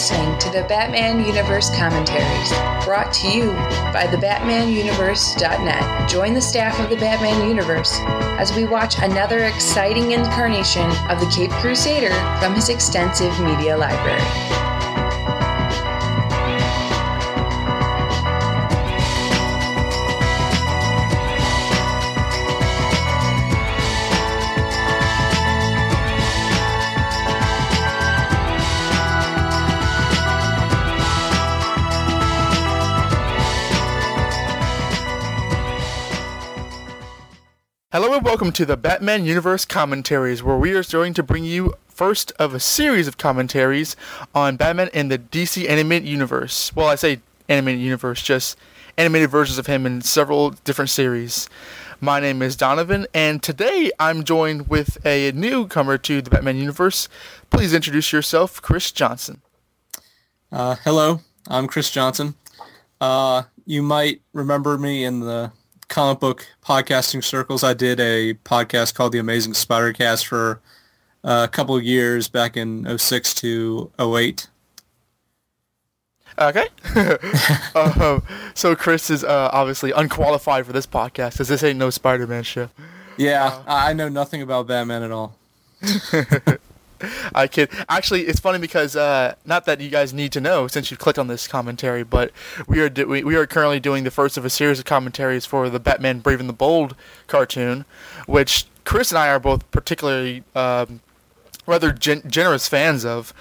listening to the Batman Universe commentaries, brought to you by thebatmanuniverse.net. Join the staff of the Batman Universe as we watch another exciting incarnation of the Cape Crusader from his extensive media library. Hello and welcome to the Batman Universe commentaries, where we are going to bring you first of a series of commentaries on Batman in the DC animated universe. Well, I say animated universe, just animated versions of him in several different series. My name is Donovan, and today I'm joined with a newcomer to the Batman universe. Please introduce yourself, Chris Johnson. Uh, hello, I'm Chris Johnson. Uh, you might remember me in the comic book podcasting circles. I did a podcast called The Amazing Spider Cast for uh, a couple of years back in 06 to 08. Okay. uh, so Chris is uh, obviously unqualified for this podcast, because this ain't no Spider-Man show. Yeah, I know nothing about Batman at all. I kid. Actually, it's funny because uh, not that you guys need to know since you clicked on this commentary, but we are do- we, we are currently doing the first of a series of commentaries for the Batman Brave and the Bold cartoon, which Chris and I are both particularly um, rather gen- generous fans of.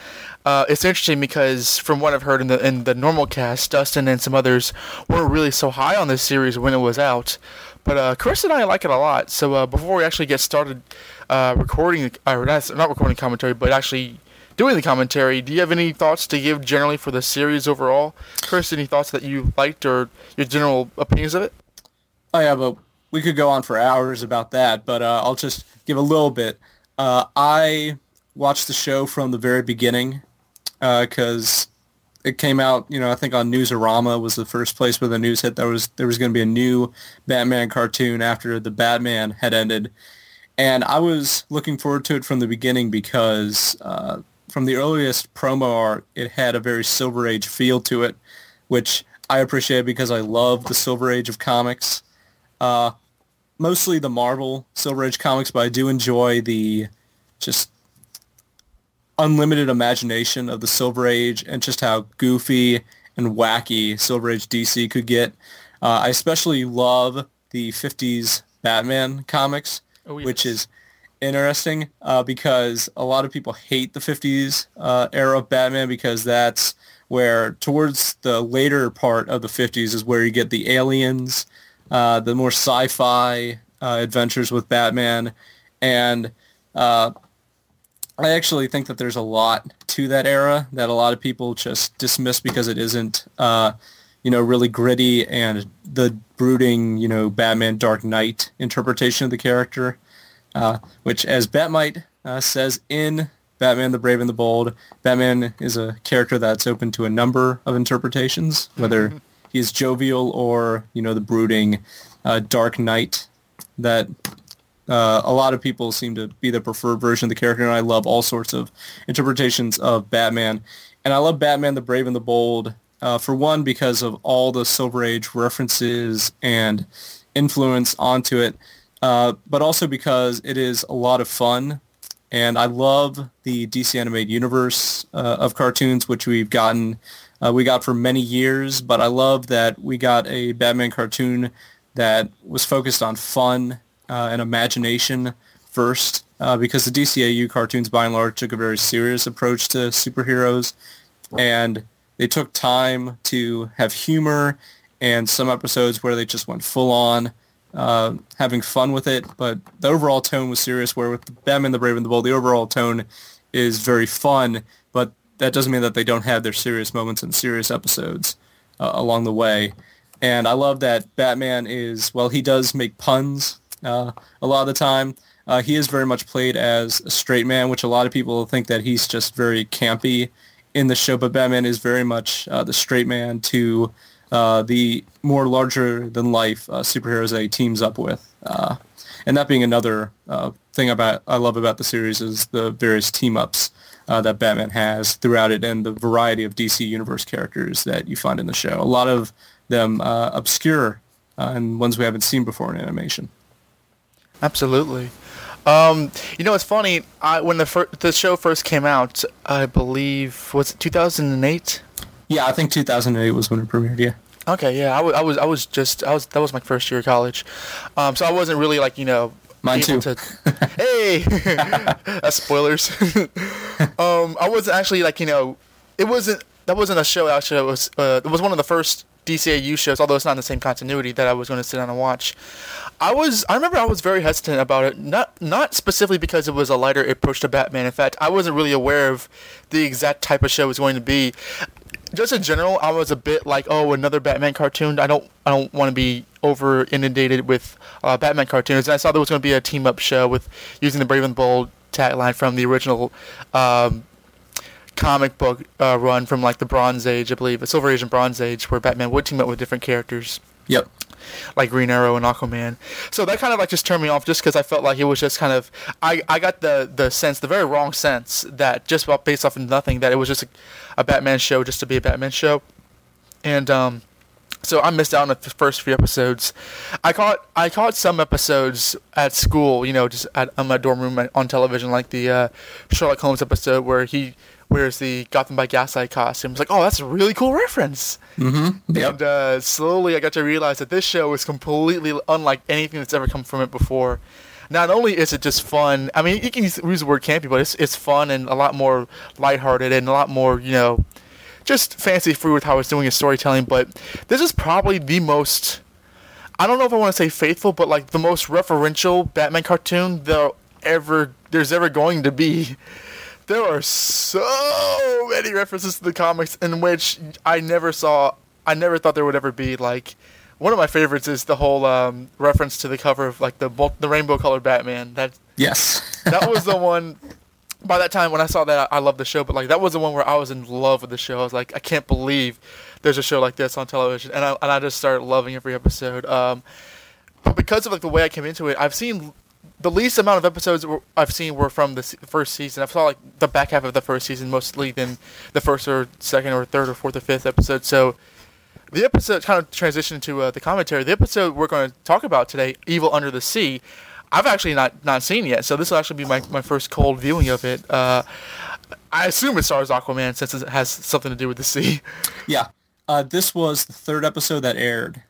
Uh, it's interesting because from what I've heard in the in the normal cast, Dustin and some others weren't really so high on this series when it was out, but uh, Chris and I like it a lot. So uh, before we actually get started uh, recording, or not, not recording commentary, but actually doing the commentary, do you have any thoughts to give generally for the series overall? Chris, any thoughts that you liked or your general opinions of it? Oh yeah, but we could go on for hours about that, but uh, I'll just give a little bit. Uh, I watched the show from the very beginning because it came out, you know, I think on Newsarama was the first place where the news hit. There was there was going to be a new Batman cartoon after the Batman had ended, and I was looking forward to it from the beginning because uh, from the earliest promo art, it had a very Silver Age feel to it, which I appreciate because I love the Silver Age of comics. Uh, mostly the Marvel Silver Age comics, but I do enjoy the just unlimited imagination of the Silver Age and just how goofy and wacky Silver Age DC could get. Uh, I especially love the 50s Batman comics, Oh, yes. which is interesting uh, because a lot of people hate the 50s uh, era of Batman because that's where towards the later part of the 50s is where you get the aliens, uh, the more sci-fi uh, adventures with Batman, and uh, I actually think that there's a lot to that era that a lot of people just dismiss because it isn't, uh, you know, really gritty and the brooding, you know, Batman Dark Knight interpretation of the character, uh, which, as Bat-Mite uh, says in Batman the Brave and the Bold, Batman is a character that's open to a number of interpretations, whether he is jovial or, you know, the brooding uh, Dark Knight that uh, a lot of people seem to be the preferred version of the character, and I love all sorts of interpretations of Batman. And I love Batman the Brave and the Bold, uh, for one, because of all the Silver Age references and influence onto it, uh, but also because it is a lot of fun. And I love the DC animated universe uh, of cartoons, which we've gotten, uh, we got for many years. But I love that we got a Batman cartoon that was focused on fun uh, and imagination first, uh, because the DCAU cartoons by and large took a very serious approach to superheroes, and they took time to have humor and some episodes where they just went full on, uh, having fun with it. But the overall tone was serious. Where with Batman the Brave and the Bold, the overall tone is very fun, but that doesn't mean that they don't have their serious moments and serious episodes uh, along the way. And I love that Batman is well, he does make puns uh, a lot of the time. Uh, he is very much played as a straight man, which a lot of people think that he's just very campy in the show. But Batman is very much uh, the straight man to uh, the more larger than life uh, superheroes that he teams up with. Uh, and that being another uh, thing about I love about the series is the various team ups that Batman has throughout it and the variety of DC Universe characters that you find in the show. A lot of them obscure and ones we haven't seen before in animation. Absolutely. Um, you know, it's funny. I, when the fir- the show first came out, I believe was it 2008. Yeah, I think 2008 was when it premiered. Yeah. Okay, yeah, I was, I was, just, I was, that was my first year of college, um, so I wasn't really like, you know, Mine too. To, hey, that's spoilers. um, I wasn't actually like, you know, it wasn't, that wasn't a show. Actually, it was, uh, it was one of the first DCAU shows, although it's not in the same continuity that I was going to sit down and watch. I was, I remember I was very hesitant about it, not, not specifically because it was a lighter approach to Batman. In fact, I wasn't really aware of the exact type of show it was going to be just in general, I was a bit like, oh, another Batman cartoon. I don't, I don't want to be over inundated with uh, Batman cartoons. And I saw there was going to be a team up show with using the Brave and Bold tagline from the original um, comic book uh, run from like the Bronze Age, I believe, the Silver Age and Bronze Age, where Batman would team up with different characters Yep. like Green Arrow and Aquaman. So that kind of like just turned me off just because I felt like it was just kind of I, I got the the sense the very wrong sense that just about based off of nothing that it was just a, a Batman show just to be a Batman show, and um. So I missed out on the first few episodes. I caught I caught some episodes at school, you know, just at on my dorm room on television, like the uh, Sherlock Holmes episode where he wears the Gotham by Gaslight costume. It's like, oh, that's a really cool reference. Mm-hmm. Yep. And uh, slowly I got to realize that this show is completely unlike anything that's ever come from it before. Not only is it just fun, I mean, you can use, use the word campy, but it's, it's fun and a lot more lighthearted and a lot more, you know, just fancy free with how it's doing its storytelling. But this is probably the most, I don't know if I want to say faithful, but like the most referential Batman cartoon there ever, there's ever going to be there are so many references to the comics in which I never saw. I never thought there would ever be. Like one of my favorites is the whole um, reference to the cover of like the the rainbow colored Batman. That Yes. that was the one. By that time, when I saw that, I, I loved the show. But like that was the one where I was in love with the show. I was like, I can't believe there's a show like this on television, and I and I just started loving every episode. Um, but because of like the way I came into it, I've seen the least amount of episodes I've seen were from the first season. I saw like the back half of the first season mostly than the first or second or third or fourth or fifth episode. So the episode kind of transitioned to uh, the commentary. The episode we're going to talk about today, "Evil Under the Sea," I've actually not not seen yet. So this will actually be my, my first cold viewing of it. Uh, I assume it stars Aquaman since it has something to do with the sea. Yeah. Uh, this was the third episode that aired.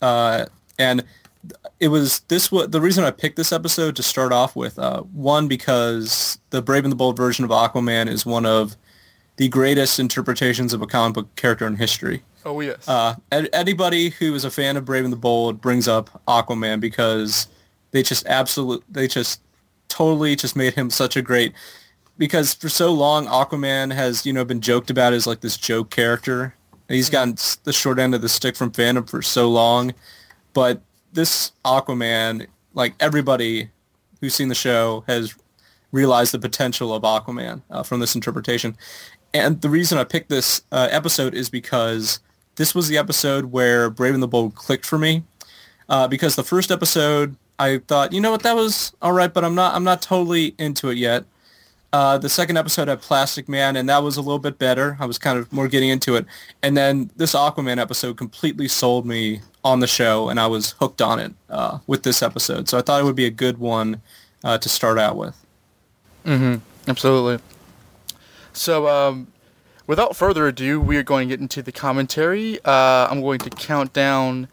Uh, and it was this was the reason I picked this episode to start off with. Uh, one because the Brave and the Bold version of Aquaman is one of the greatest interpretations of a comic book character in history. Oh yes. Uh, an- anybody who is a fan of Brave and the Bold brings up Aquaman because they just absolute they just totally just made him such a great because for so long Aquaman has you know been joked about as like this joke character. He's gotten the short end of the stick from fandom for so long, but this Aquaman, like everybody who's seen the show, has realized the potential of Aquaman uh, from this interpretation. And the reason I picked this uh, episode is because this was the episode where Brave and the Bold clicked for me. Uh, because the first episode, I thought, you know what, that was all right, but I'm not, I'm not totally into it yet. Uh, the second episode had Plastic Man, and that was a little bit better. I was kind of more getting into it. And then this Aquaman episode completely sold me on the show, and I was hooked on it uh, with this episode. So I thought it would be a good one uh, to start out with. Mm-hmm. Absolutely. So, um, without further ado, we are going to get into the commentary. Uh, I'm going to count down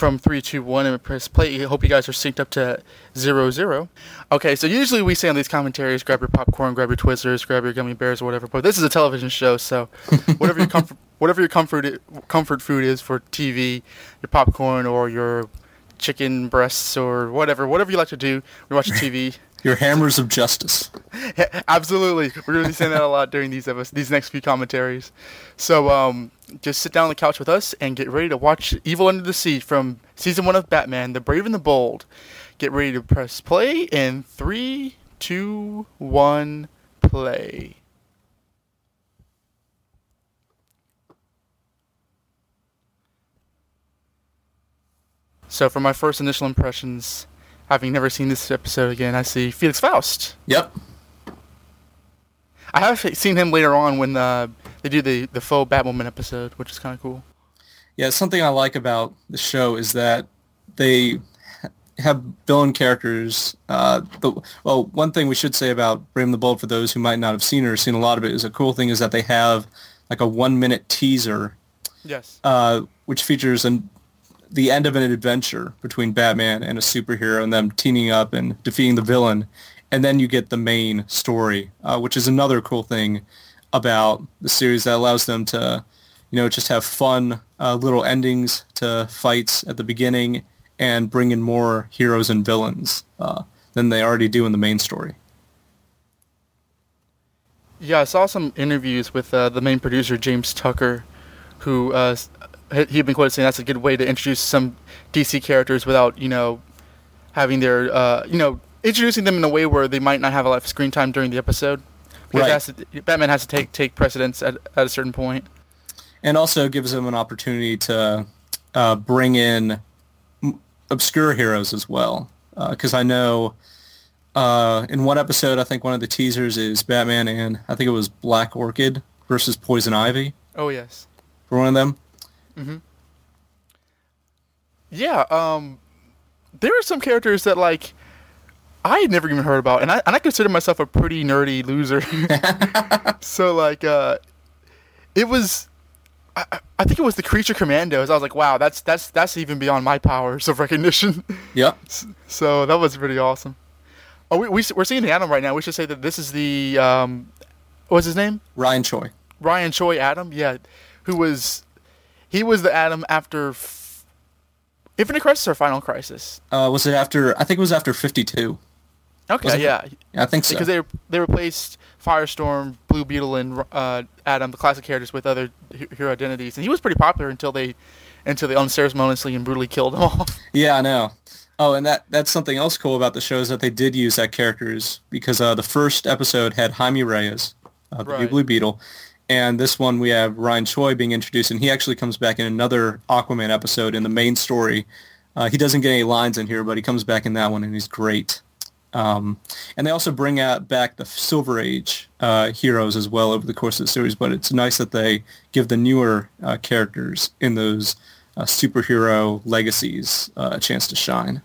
from three, two, one, and press play. I hope you guys are synced up to zero, zero. Okay, so usually we say on these commentaries, grab your popcorn, grab your Twizzlers, grab your gummy bears, or whatever. But this is a television show, so whatever your comfort, whatever your comfort comfort food is for TV, your popcorn or your chicken breasts or whatever, whatever you like to do, we watch TV. Your hammers of justice. Absolutely, we're going to be saying that a lot during these these next few commentaries. So, um, just sit down on the couch with us and get ready to watch Evil Under the Sea from season one of Batman: The Brave and the Bold. Get ready to press play in three, two, one, play. So, for my first initial impressions, having never seen this episode again, I see Felix Faust. Yep. I have seen him later on when uh, they do the the faux Batwoman episode, which is kind of cool. Yeah, something I like about the show is that they have villain characters. Uh, the, well, one thing we should say about Brave the Bold for those who might not have seen it or seen a lot of it is a cool thing is that they have like a one minute teaser. Yes. Uh, which features an, the end of an adventure between Batman and a superhero and them teaming up and defeating the villain. And then you get the main story, uh, which is another cool thing about the series that allows them to, you know, just have fun uh, little endings to fights at the beginning and bring in more heroes and villains uh, than they already do in the main story. Yeah, I saw some interviews with uh, the main producer James Tucker, who uh, he'd been quoted saying that's a good way to introduce some DC characters without you know having their uh, you know introducing them in a way where they might not have a lot of screen time during the episode. Because Right. to, Batman has to take take precedence at, at a certain point. and also gives them an opportunity to uh, bring in obscure heroes as well. Because I know uh, in one episode, I think one of the teasers is Batman and I think it was Black Orchid versus Poison Ivy Oh yes. for one of them. Yeah, um, there are some characters that like I had never even heard about, and I and I consider myself a pretty nerdy loser. so like, uh, it was, I, I- think it was the Creature Commandos. I was like, wow, that's that's that's even beyond my powers of recognition. Yeah. so that was pretty awesome. Oh, we, we we're seeing Atom right now. We should say that this is the um, what's his name? Ryan Choi. Ryan Choi Atom, yeah, who was he was the Atom after f- Infinite Crisis or Final Crisis. Uh, was it after? I think it was after 52. Okay, Wasn't yeah, I think so. because they they replaced Firestorm, Blue Beetle, and uh, Atom, the classic characters, with other hero identities, and he was pretty popular until they until they unceremoniously and brutally killed him off. Yeah, I know. Oh, and that that's something else cool about the show is that they did use that characters because uh, the first episode had Jaime Reyes, uh, the Right. Blue Beetle, and this one we have Ryan Choi being introduced, and he actually comes back in another Aquaman episode in the main story. Uh, he doesn't get any lines in here, but he comes back in that one, and he's great. Um, and they also bring out back the Silver Age uh, heroes as well over the course of the series. But it's nice that they give the newer uh, characters in those uh, superhero legacies uh, a chance to shine.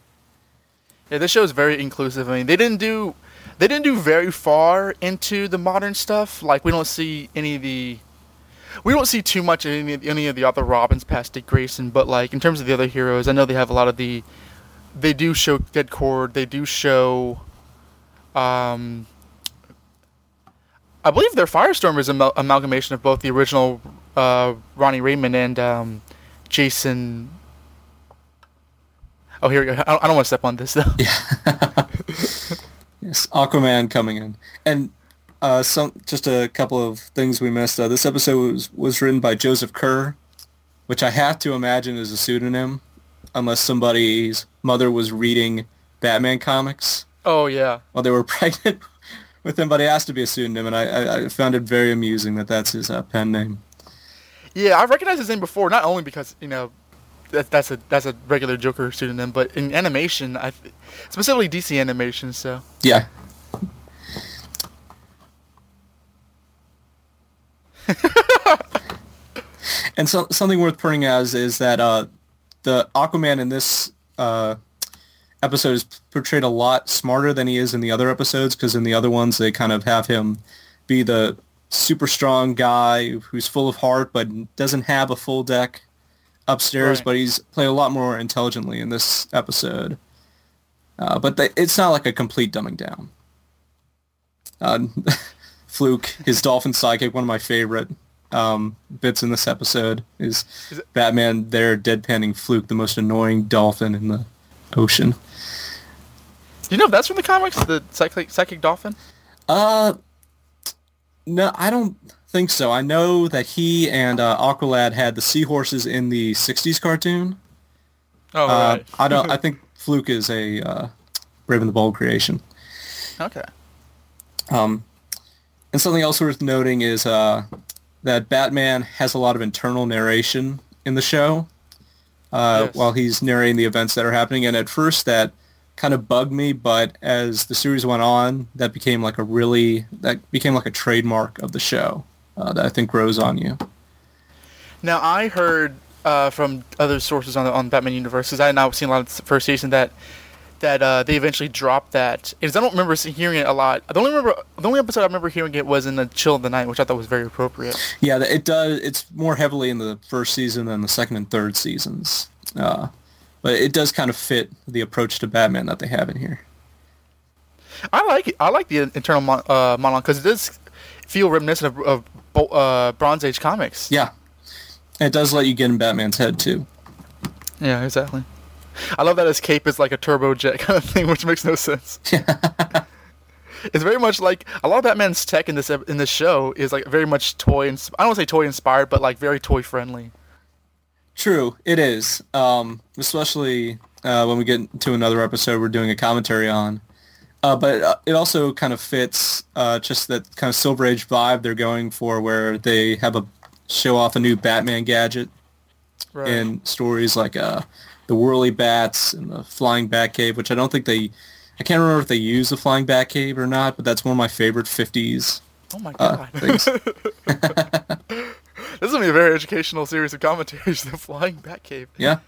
yeah, this show is very inclusive. I mean, they didn't do they didn't do very far into the modern stuff. Like we don't see any of the we don't see too much of any, of- any of the other Robins past Dick Grayson, but like in terms of the other heroes, I know they have a lot of the. They do show Ted Kord. They do show. Um, I believe their Firestorm is an amal- amalgamation of both the original uh, Ronnie Raymond and um, Jason. Oh, here we go. I don't, I don't want to step on this though. Yes, Aquaman coming in, and uh, some just a couple of things we missed. Uh, this episode was was written by Joseph Kerr, which I have to imagine is a pseudonym, unless somebody's mother was reading Batman comics Oh yeah. while they were pregnant with him. But it has to be a pseudonym, and I, I, I found it very amusing that that's his uh, pen name. Yeah, I've recognized his name before, not only because you know that, that's a that's a regular Joker pseudonym, but in animation, I th- specifically DC animation. So Yeah. and so, something worth pointing out is, is that uh, the Aquaman in this uh, episode is portrayed a lot smarter than he is in the other episodes because in the other ones they kind of have him be the super strong guy who's full of heart but doesn't have a full deck upstairs, Right. but he's played a lot more intelligently in this episode. Uh, but they, it's not like a complete dumbing down. Uh, Fluke, his dolphin sidekick, one of my favorite um, bits in this episode is, Is it- Batman there deadpanning Fluke, the most annoying dolphin in the ocean. do you know if that's from the comics, the psychic psychic dolphin? Uh, no, I don't think so. I know that he and uh, Aqualad had the seahorses in the '60s cartoon. Oh Uh, right. I don't. I think Fluke is a uh, Brave and the Bold creation. okay. Um, and something else worth noting is uh, that Batman has a lot of internal narration in the show uh, Yes. while he's narrating the events that are happening. And at first, that kind of bugged me, but as the series went on, that became like a really that became like a trademark of the show uh, that I think grows on you. Now I heard uh, from other sources on the on Batman universe because I had not seen a lot of the first season that that uh, they eventually dropped that. Because I don't remember hearing it a lot. The only remember the only episode I remember hearing it was in the Chill of the Night, which I thought was very appropriate. Yeah, it does. It's more heavily in the first season than the second and third seasons. Uh, but it does kind of fit the approach to Batman that they have in here. I like it. I like the internal mon- uh, monologue because it does feel reminiscent of, of uh, Bronze Age comics. Yeah, it does let you get in Batman's head too. Yeah, exactly. I love that his cape is like a turbojet kind of thing, which makes no sense. it's very much like a lot of Batman's tech in this in this show is like very much toy. and I don't want to say toy inspired, but like very toy friendly. True, it is. Um, especially uh, when we get to another episode we're doing a commentary on. Uh, but uh, it also kind of fits uh, just that kind of Silver Age vibe they're going for, where they have a show off a new Batman gadget right. in stories like uh, the Whirly Bats and the Flying Batcave, which I don't think they, I can't remember if they use the Flying Batcave or not, but that's one of my favorite 50s. Oh my uh, god! things. This is gonna be a very educational series of commentaries. The Flying Batcave. Yeah.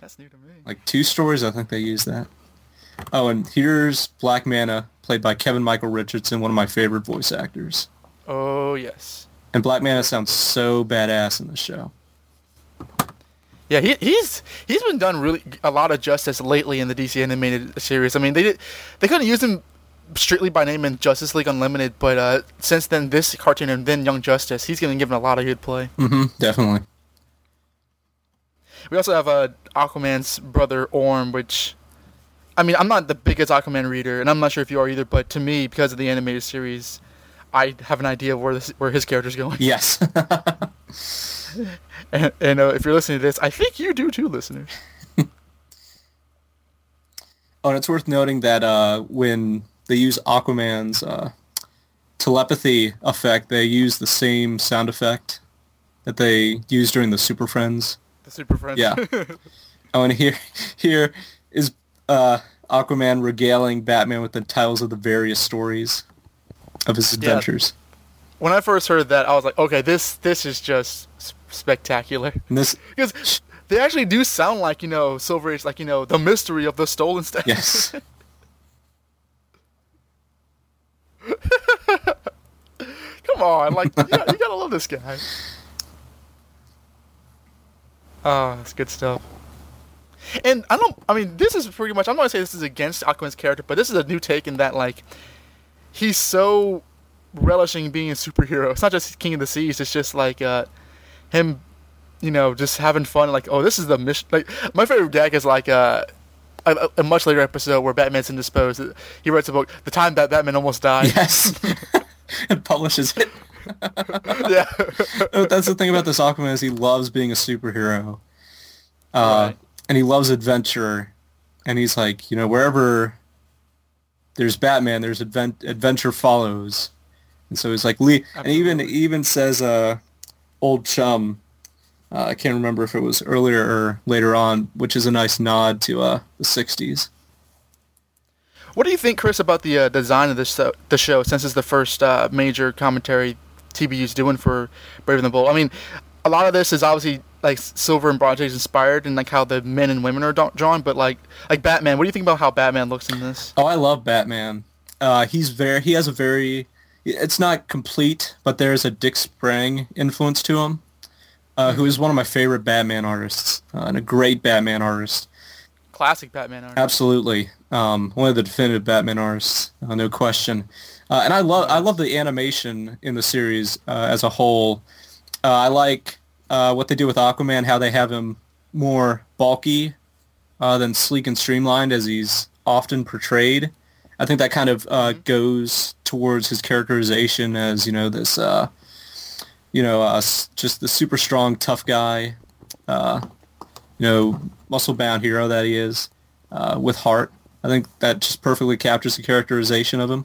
That's new to me. Like two stories, I think they use that. Oh, and here's Black Manta, played by Kevin Michael Richardson, one of my favorite voice actors. Oh yes. And Black Manta sounds so badass in the show. Yeah, he, he's he's been done really a lot of justice lately in the DC animated series. I mean, they did they couldn't use him strictly by name in Justice League Unlimited, but uh, since then this cartoon and then Young Justice, he's been given a lot of good play. Mm-hmm, definitely. We also have uh, Aquaman's brother Orm, which, I mean, I'm not the biggest Aquaman reader, and I'm not sure if you are either. But to me, because of the animated series, I have an idea of where this, where his character's going. Yes. and, and uh, if you're listening to this, I think you do too, listeners. oh, and it's worth noting that uh, when they use Aquaman's uh, telepathy effect. They use the same sound effect that they used during the Super Friends. The Super Friends. Yeah. oh, and here, here is uh, Aquaman regaling Batman with the titles of the various stories of his adventures. Yeah. When I first heard that, I was like, okay, this this is just spectacular. And this because they actually do sound like you know Silver Age, like you know the mystery of the stolen stuff. Yes. Come on, like you, gotta, you gotta love this guy. Oh, that's good stuff. And I don't. I mean, this is pretty much. I'm not gonna say this is against Aquaman's character, but this is a new take in that like he's so relishing being a superhero. It's not just King of the Seas. It's just like uh, him, you know, just having fun. Like, oh, this is the mission. Like, my favorite gag is like uh, a, a, much later episode where Batman's indisposed. He writes a book, "The Time That Batman Almost Died." Yes, and publishes it. yeah, that's the thing about this Aquaman is he loves being a superhero, uh, right. And he loves adventure, and he's like, you know, wherever there's Batman, there's advent- adventure follows, and so he's like Lee, and even even says, uh, old chum uh, I can't remember if it was earlier or later on, which is a nice nod to uh, the '60s. What do you think, Chris, about the uh, design of this uh, the show? Since it's the first uh, major commentary TBU's doing for Brave and the Bold. I mean, a lot of this is obviously like Silver and Bronze Age inspired, and like how the men and women are drawn. But like like Batman, what do you think about how Batman looks in this? Oh, I love Batman. Uh, he's very he has a very it's not complete, but there's a Dick Sprang influence to him uh, who is one of my favorite Batman artists uh, and a great Batman artist. Classic Batman artist. Absolutely, um, one of the definitive Batman artists, uh, no question. Uh, and I love I love the animation in the series uh, as a whole. Uh, I like what they do with Aquaman, how they have him more bulky than sleek and streamlined as he's often portrayed. I think that kind of mm-hmm. goes towards his characterization as you know this you know, uh, just the super strong, tough guy, uh, you know, muscle-bound hero that he is, uh, with heart. I think that just perfectly captures the characterization of him.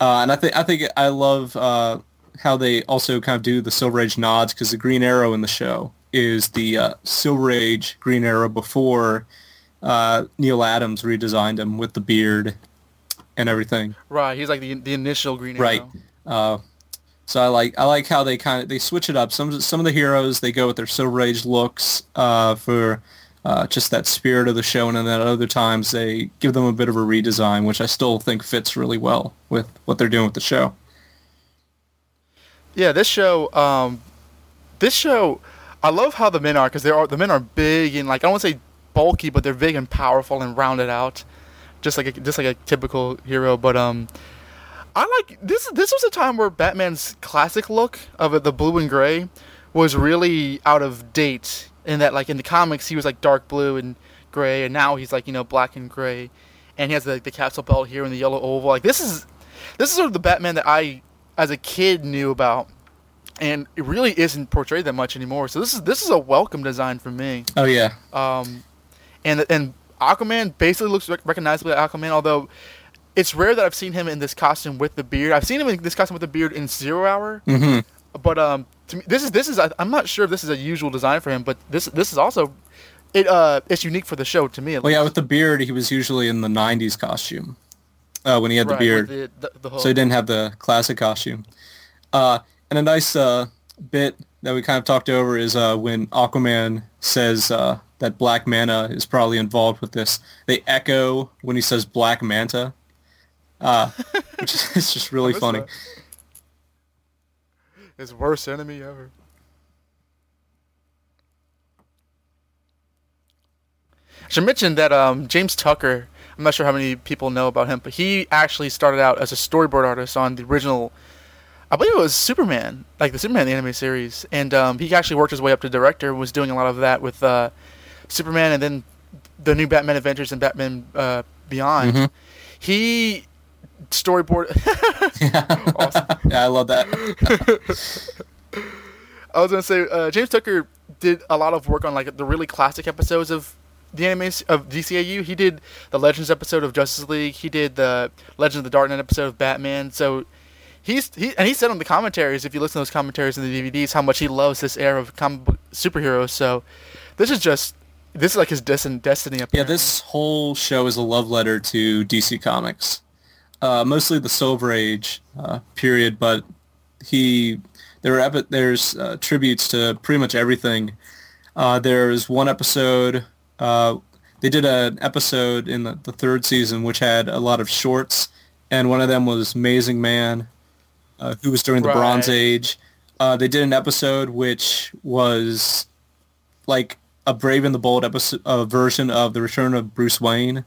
Uh, and I think I think I love uh, how they also kind of do the Silver Age nods because the Green Arrow in the show is the uh, Silver Age Green Arrow before uh, Neal Adams redesigned him with the beard and everything. Right, he's like the the initial Green Arrow. Right. Uh, so I like I like how they kind of they switch it up. Some some of the heroes they go with their Silver Age looks uh, for uh, just that spirit of the show, and then at other times they give them a bit of a redesign, which I still think fits really well with what they're doing with the show. Yeah, this show, um, this show, I love how the men are because they are the men are big and like I don't want to say bulky, but they're big and powerful and rounded out, just like a, just like a typical hero. But um, I like this. This was a time where Batman's classic look of the blue and gray, was really out of date. In that, like in the comics, he was like dark blue and gray, and now he's like you know black and gray, and he has the, the capsule belt here and the yellow oval. Like this is this is sort of the Batman that I, as a kid, knew about, and it really isn't portrayed that much anymore. So this is this is a welcome design for me. Oh yeah. Um, and and Aquaman basically looks rec- recognizably like Aquaman, although it's rare that I've seen him in this costume with the beard. I've seen him in this costume with the beard in Zero Hour, hmm but um, to me, this is this is I'm not sure if this is a usual design for him, but this this is also it uh it's unique for the show to me. Well, yeah, with the beard, he was usually in the '90s costume uh, when he had the beard. the, the, the so he didn't have the classic costume. Uh, and a nice uh, bit that we kind of talked over is uh, when Aquaman says uh, that Black Manta is probably involved with this. They echo when he says Black Manta, uh, which is it's just really funny. that. His worst enemy ever. I should mention that um, James Tucker. I'm not sure how many people know about him, but he actually started out as a storyboard artist on the original. I believe it was Superman, like the Superman the anime series, and um, he actually worked his way up to director. Was doing a lot of that with uh, Superman, and then the new Batman Adventures and Batman uh, Beyond. Mhm. He storyboard. awesome. Yeah, I love that. I was gonna say uh, James Tucker did a lot of work on like the really classic episodes of the anime of DCAU. He did the Legends episode of Justice League. He did the Legends of the Dark Knight episode of Batman. So he's he and he said on the commentaries, if you listen to those commentaries in the DVDs, how much he loves this era of comic book superheroes. So this is just this is like his destiny. Destiny. Yeah, this whole show is a love letter to DC Comics. Uh, mostly the Silver Age uh, period, but he there are there's uh, tributes to pretty much everything. Uh, there's one episode uh, they did an episode in the, the third season which had a lot of shorts, and one of them was Amazing Man, uh, who was during the Bronze Age. Uh, they did an episode which was like a Brave and the Bold episode uh, version of the Return of Bruce Wayne,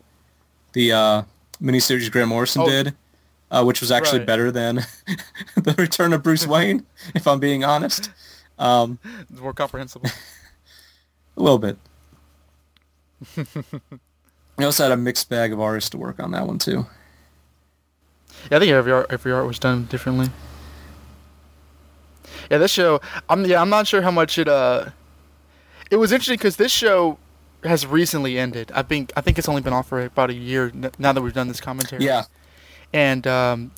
the uh, miniseries Grant Morrison Oh. did, uh, which was actually Right. better than the Return of Bruce Wayne, if I'm being honest. Um, It's more comprehensible. a little bit. I also had a mixed bag of artists to work on that one too. Yeah, I think every art, every art was done differently. Yeah, this show. I'm yeah. I'm not sure how much it. Uh, it was interesting because this show has recently ended. I think I think it's only been off for about a year now that we've done this commentary. Yeah, And um,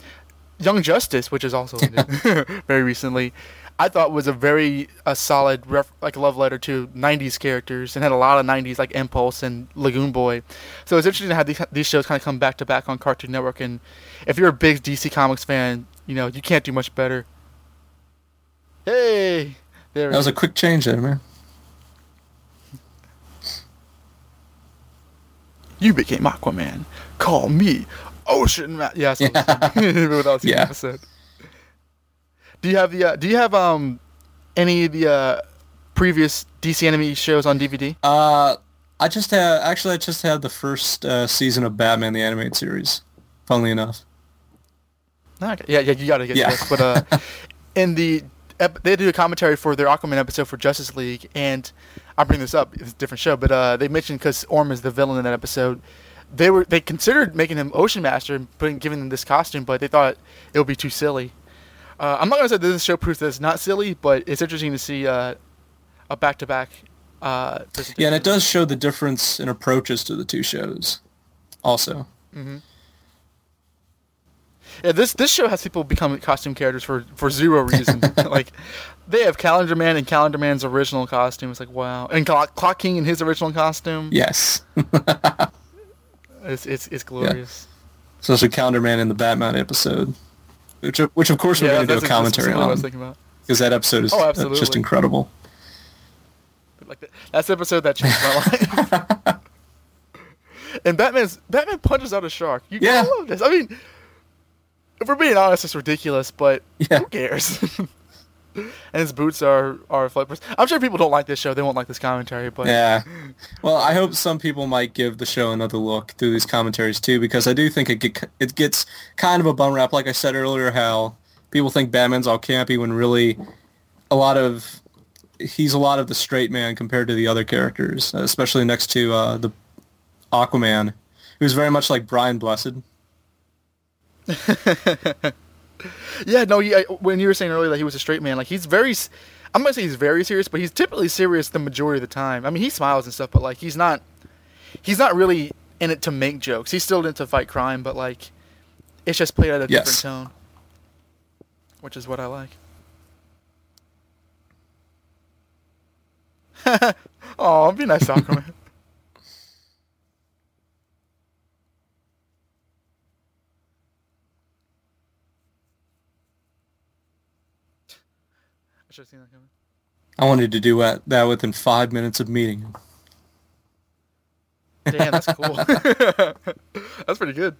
Young Justice, which is also ended very recently, I thought was a very a solid ref, like love letter to '90s characters and had a lot of '90s like Impulse and Lagoon Boy. So it's interesting to have these, these shows kind of come back to back on Cartoon Network. And if you're a big DC Comics fan, you know you can't do much better. Hey, there. that was a quick change there, man. you became Aquaman. Call me Ocean Man. Yeah, that's what without seeing the Yeah. episode. Do you have the? Uh, do you have um any of the uh, previous DC anime shows on DVD? Uh, I just had actually I just had the first uh, season of Batman the animated series. Funnily enough. Okay. Yeah, yeah, you gotta get Yeah. this. But uh, in the ep- they do a commentary for their Aquaman episode for Justice League, and I bring this up. It's a different show, but uh, they mentioned because Orm is the villain in that episode. They were they considered making him Ocean Master and putting giving him this costume, but they thought it would be too silly. Uh, I'm not gonna say this show proves that it's not silly, but it's interesting to see uh, a back to back. Uh, Yeah, and it does show the difference in approaches to the two shows. Also, Mhm. Yeah, this this show has people become costume characters for for zero reason. like they have Calendar Man and Calendar Man's original costume. It's like wow, and Clock, Clock King in his original costume. Yes. It's it's it's glorious. Especially Calendar Man in the Batman episode, which of- which of course we're Yeah, going to do a commentary exactly what I was on because that episode is Oh, just incredible. Like that, that's the episode that changed my life. and Batman's Batman punches out a shark. You Yeah. love this. I mean, if we're being honest, it's ridiculous, but Yeah. who cares? and his boots are are flippers. I'm sure people don't like this show. They won't like this commentary, but Yeah. Well, I hope some people might give the show another look through these commentaries too, because I do think it get, it gets kind of a bum rap. Like I said earlier, how people think Batman's all campy when really a lot of he's a lot of the straight man compared to the other characters, especially next to uh, the Aquaman, who's very much like Brian Blessed. yeah, no. Yeah, when you were saying earlier that he was a straight man, like he's very. I'm gonna say he's very serious, but he's typically serious the majority of the time. I mean, he smiles and stuff, but like he's not. He's not really in it to make jokes. He's still in it to fight crime, but like, it's just played at a Yes. different tone, which is what I like. oh, be nice, to Aquaman. Should have seen that coming. I wanted to do that, that within five minutes of meeting him. Damn, that's cool. that's pretty good.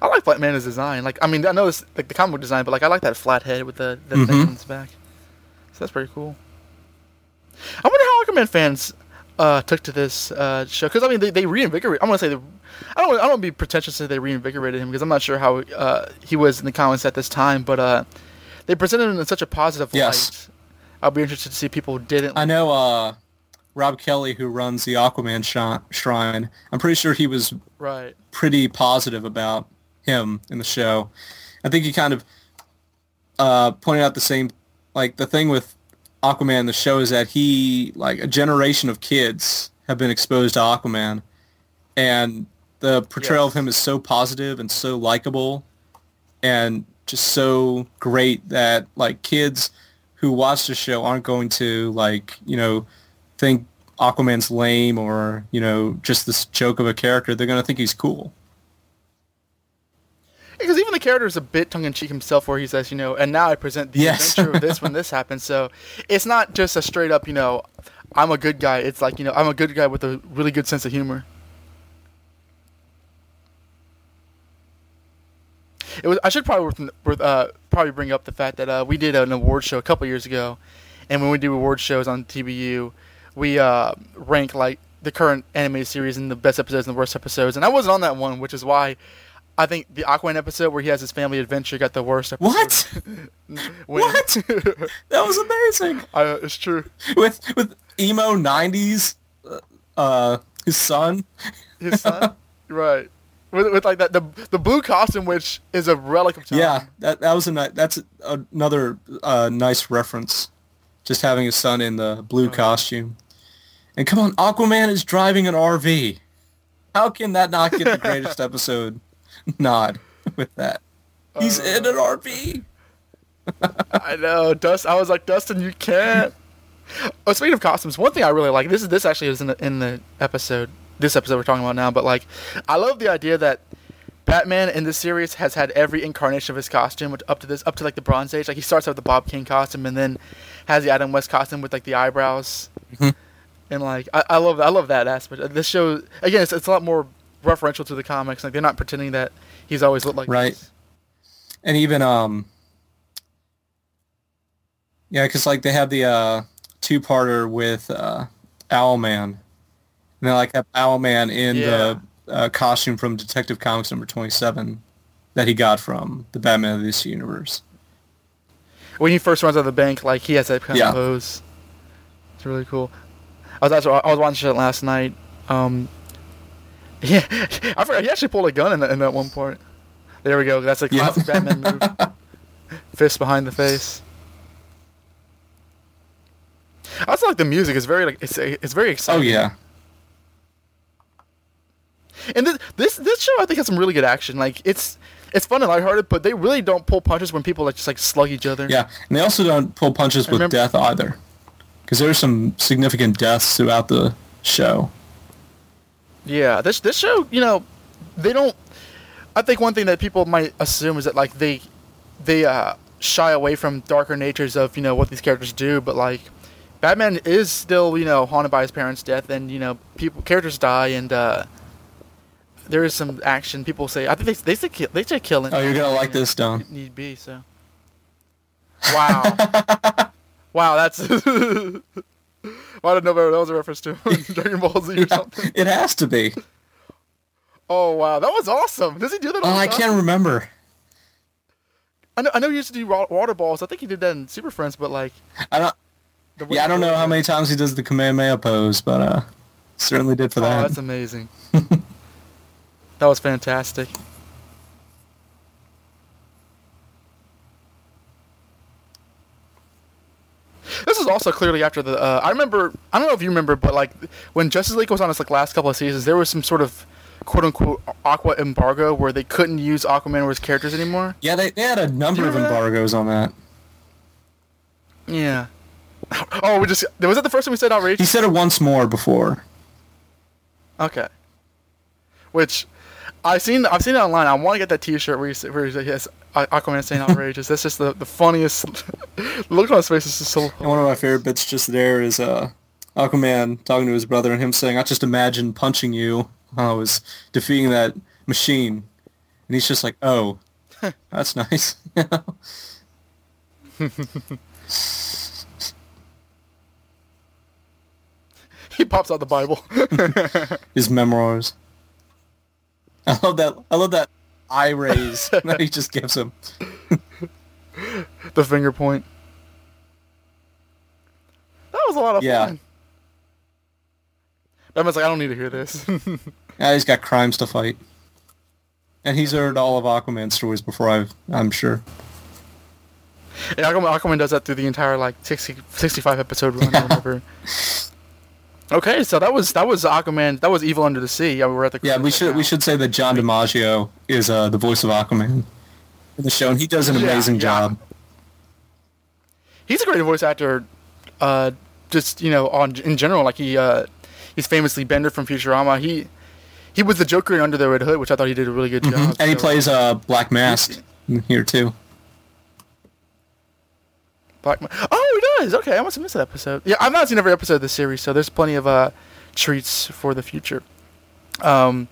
I like Batman's design. Like, I mean, I know it's like the comic book design, but like, I like that flat head with the, the thing Mhm. on its back. So that's pretty cool. I wonder how Aquaman fans uh, took to this uh, show because I mean, they, they reinvigorated. I'm gonna say they, I don't I don't be pretentious to say they reinvigorated him because I'm not sure how uh, he was in the comics at this time, but uh, they presented him in such a positive Yes. light. I'll be interested to see people who didn't. I know uh, Rob Kelly, who runs the Aquaman shi- Shrine. I'm pretty sure he was right. pretty positive about him in the show. I think he kind of uh, pointed out the same, like the thing with Aquaman the show is that he, like a generation of kids have been exposed to Aquaman, and the portrayal of him is so positive and so likable, and just so great that like kids who watch the show aren't going to like you know think Aquaman's lame or you know just this joke of a character. They're gonna think he's cool. Because even the character is a bit tongue-in-cheek himself, where he says, you know, and now I present the Yes. adventure of this when this happens. So it's not just a straight up, you know, I'm a good guy. It's like, you know, I'm a good guy with a really good sense of humor. It was. I should probably worth, worth, uh, probably bring up the fact that uh, we did an award show a couple years ago, and when we do award shows on TBU, we uh, rank like the current anime series and the best episodes and the worst episodes. And I wasn't on that one, which is why I think the Aquaman episode where he has his family adventure got the worst episode. What? What? That was amazing. I, it's true. With with emo '90s, uh, his son. His son, right? With, with like that the the blue costume, which is a relic of time. Yeah, that that was a ni- that's another uh, nice reference. Just having his son in the blue costume. And come on, Aquaman is driving an RV. How can that not get the greatest episode nod with that? He's in an RV. I know. Dust. I was like, Dustin, you can't. Oh, speaking of costumes, one thing I really like this is this actually is in the in the episode. This episode we're talking about now, but like, I love the idea that Batman in this series has had every incarnation of his costume which, up to this, up to like the Bronze Age. Like he starts out with the Bob Kane costume, and then has the Adam West costume with like the eyebrows, Mhm. and like I, I love I love that aspect. Uh, This show again, it's, it's a lot more referential to the comics. Like they're not pretending that he's always looked like Right. this. and even um yeah because like they have the uh two-parter with uh owlman and they like have owlman in the uh, costume from detective comics number 27 that he got from the batman of this universe when he first runs out of the bank, like he has that kind Yeah. of pose. It's really cool. I was actually, I was watching it last night. Um, yeah, I forgot he actually pulled a gun in that, in that one part. There we go. That's a classic Batman move. Fist behind the face. I also like the music. It's very like it's it's very oh, exciting. oh yeah And this, this this show I think has some really good action. Like it's it's fun and lighthearted, but they really don't pull punches when people like just like slug each other. Yeah, and they also don't pull punches with remember- death either, because there's some significant deaths throughout the show. Yeah, this this show, you know, they don't. I think one thing that people might assume is that like they they uh, shy away from darker natures of you know what these characters do, but like Batman is still you know haunted by his parents' death, and you know people characters die, and uh, there is some action. People say I think they they say kill, they say killing. Oh, you're gonna like this, Don. Need be so. Wow. wow, that's. Well, I didn't know that was a reference to Dragon Ball Z or something. It has to be. Oh wow, that was awesome. Does he do that? Oh, I can't remember. I know. I know he used to do water balls. I think he did that in Super Friends, but like. I don't. Yeah, I don't know how many times he does the Kamehameha pose, but uh, certainly did for Oh, that. that's amazing. that was fantastic. This is also clearly after the. Uh, I remember. I don't know if you remember, but like when Justice League was on its like last couple of seasons, there was some sort of quote unquote Aqua embargo where they couldn't use Aquaman or his characters anymore. yeah, they, they had a number of remember that? embargoes on that. Yeah. Oh, we just was that the first time we said outrageous? He said it once more before. Okay. Which I've seen. I've seen it online. I want to get that T-shirt where he, where he says Aquaman saying outrageous. That's just the, the funniest. look on his face is just so. And one of my favorite bits just there is uh, Aquaman talking to his brother and him saying, "I just imagine punching you while I was defeating that machine," and he's just like, "Oh, that's nice." He pops out the Bible. his memoirs. I love that. I love that eye raise that he just gives him. the finger point. That was a lot of Yeah. fun. Batman's like, I don't need to hear this. Yeah, he's got crimes to fight, and he's heard all of Aquaman's stories before. I've, I'm sure. yeah, Aquaman, Aquaman does that through the entire like 60, 65 episode run or whatever. Okay, so that was that was Aquaman. That was Evil Under the Sea. Yeah, we were at the. Yeah, we should right we should say that John DiMaggio is uh, the voice of Aquaman in the show, and he does an amazing yeah. job. He's a great voice actor. Uh, just you know, on in general, like he uh, he's famously Bender from Futurama. He he was the Joker in Under the Red Hood, which I thought he did a really good job. Mm-hmm. And he so- plays uh, Black Mask here too. Black Ma- Oh, he does. Okay, I must have missed that episode. Yeah, I've not seen every episode of the series, so there's plenty of uh, treats for the future. Um,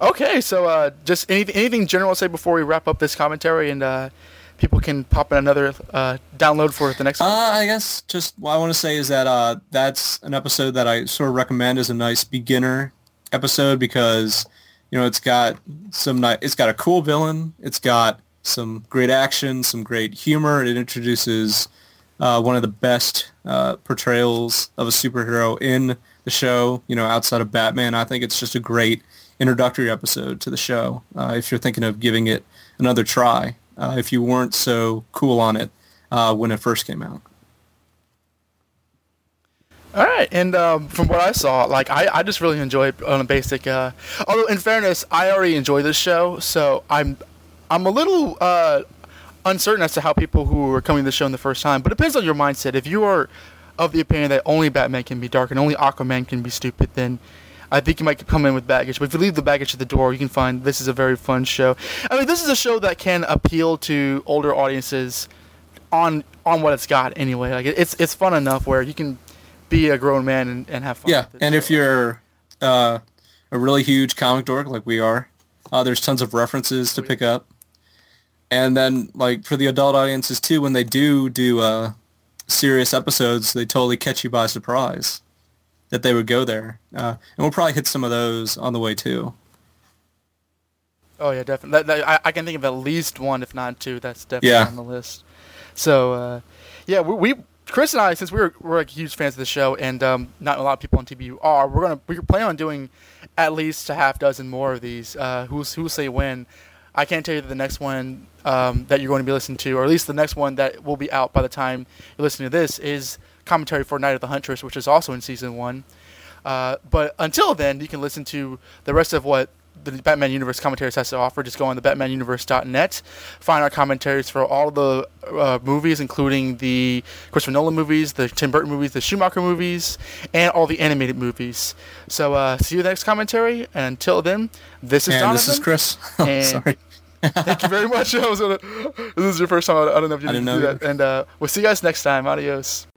okay, so uh, just anything, anything general to say before we wrap up this commentary, and uh, people can pop in another uh, download for the next Uh, one. I guess just what I want to say is that uh, that's an episode that I sort of recommend as a nice beginner episode because you know it's got some ni- it's got a cool villain, it's got some great action, some great humor. It introduces uh, one of the best uh, portrayals of a superhero in the show. You know, outside of Batman, I think it's just a great introductory episode to the show. Uh, if you're thinking of giving it another try, uh, if you weren't so cool on it uh, when it first came out. All right, and um, from what I saw, like I, I just really enjoyed on a basic. Uh, although in fairness, I already enjoy this show, so I'm I'm a little uh, uncertain as to how people who are coming to the show in the first time. But it depends on your mindset. If you are of the opinion that only Batman can be dark and only Aquaman can be stupid, then I think you might come in with baggage. But if you leave the baggage at the door, you can find this is a very fun show. I mean, this is a show that can appeal to older audiences on on what it's got anyway. Like it's it's fun enough where you can be a grown man and, and have fun. Yeah, and if you're uh, a really huge comic dork like we are, uh, there's tons of references to pick up. And then, like for the adult audiences too, when they do do uh, serious episodes, they totally catch you by surprise that they would go there. Uh, and we'll probably hit some of those on the way too. Oh yeah, definitely. I, I can think of at least one, if not two. That's definitely Yeah. on the list. So uh, yeah, we, we Chris and I, since we're we're like huge fans of the show, and um, not a lot of people on TBU are, we're gonna we're planning on doing at least a half dozen more of these. Uh, who's who say when? I can't tell you that the next one um, that you're going to be listening to, or at least the next one that will be out by the time you're listening to this, is commentary for Night of the Huntress, which is also in season one. Uh, but until then, you can listen to the rest of what the Batman Universe commentaries has to offer, just go on the BatmanUniverse.net, find our commentaries for all the uh, movies, including the Christopher Nolan movies, the Tim Burton movies, the Schumacher movies, and all the animated movies. So uh, see you next commentary. And until then, this is and Jonathan. this is Chris. And- Sorry. Thank you very much. I was gonna, this is your first time. I don't know if you didn't know that. And uh, we'll see you guys next time. Adios.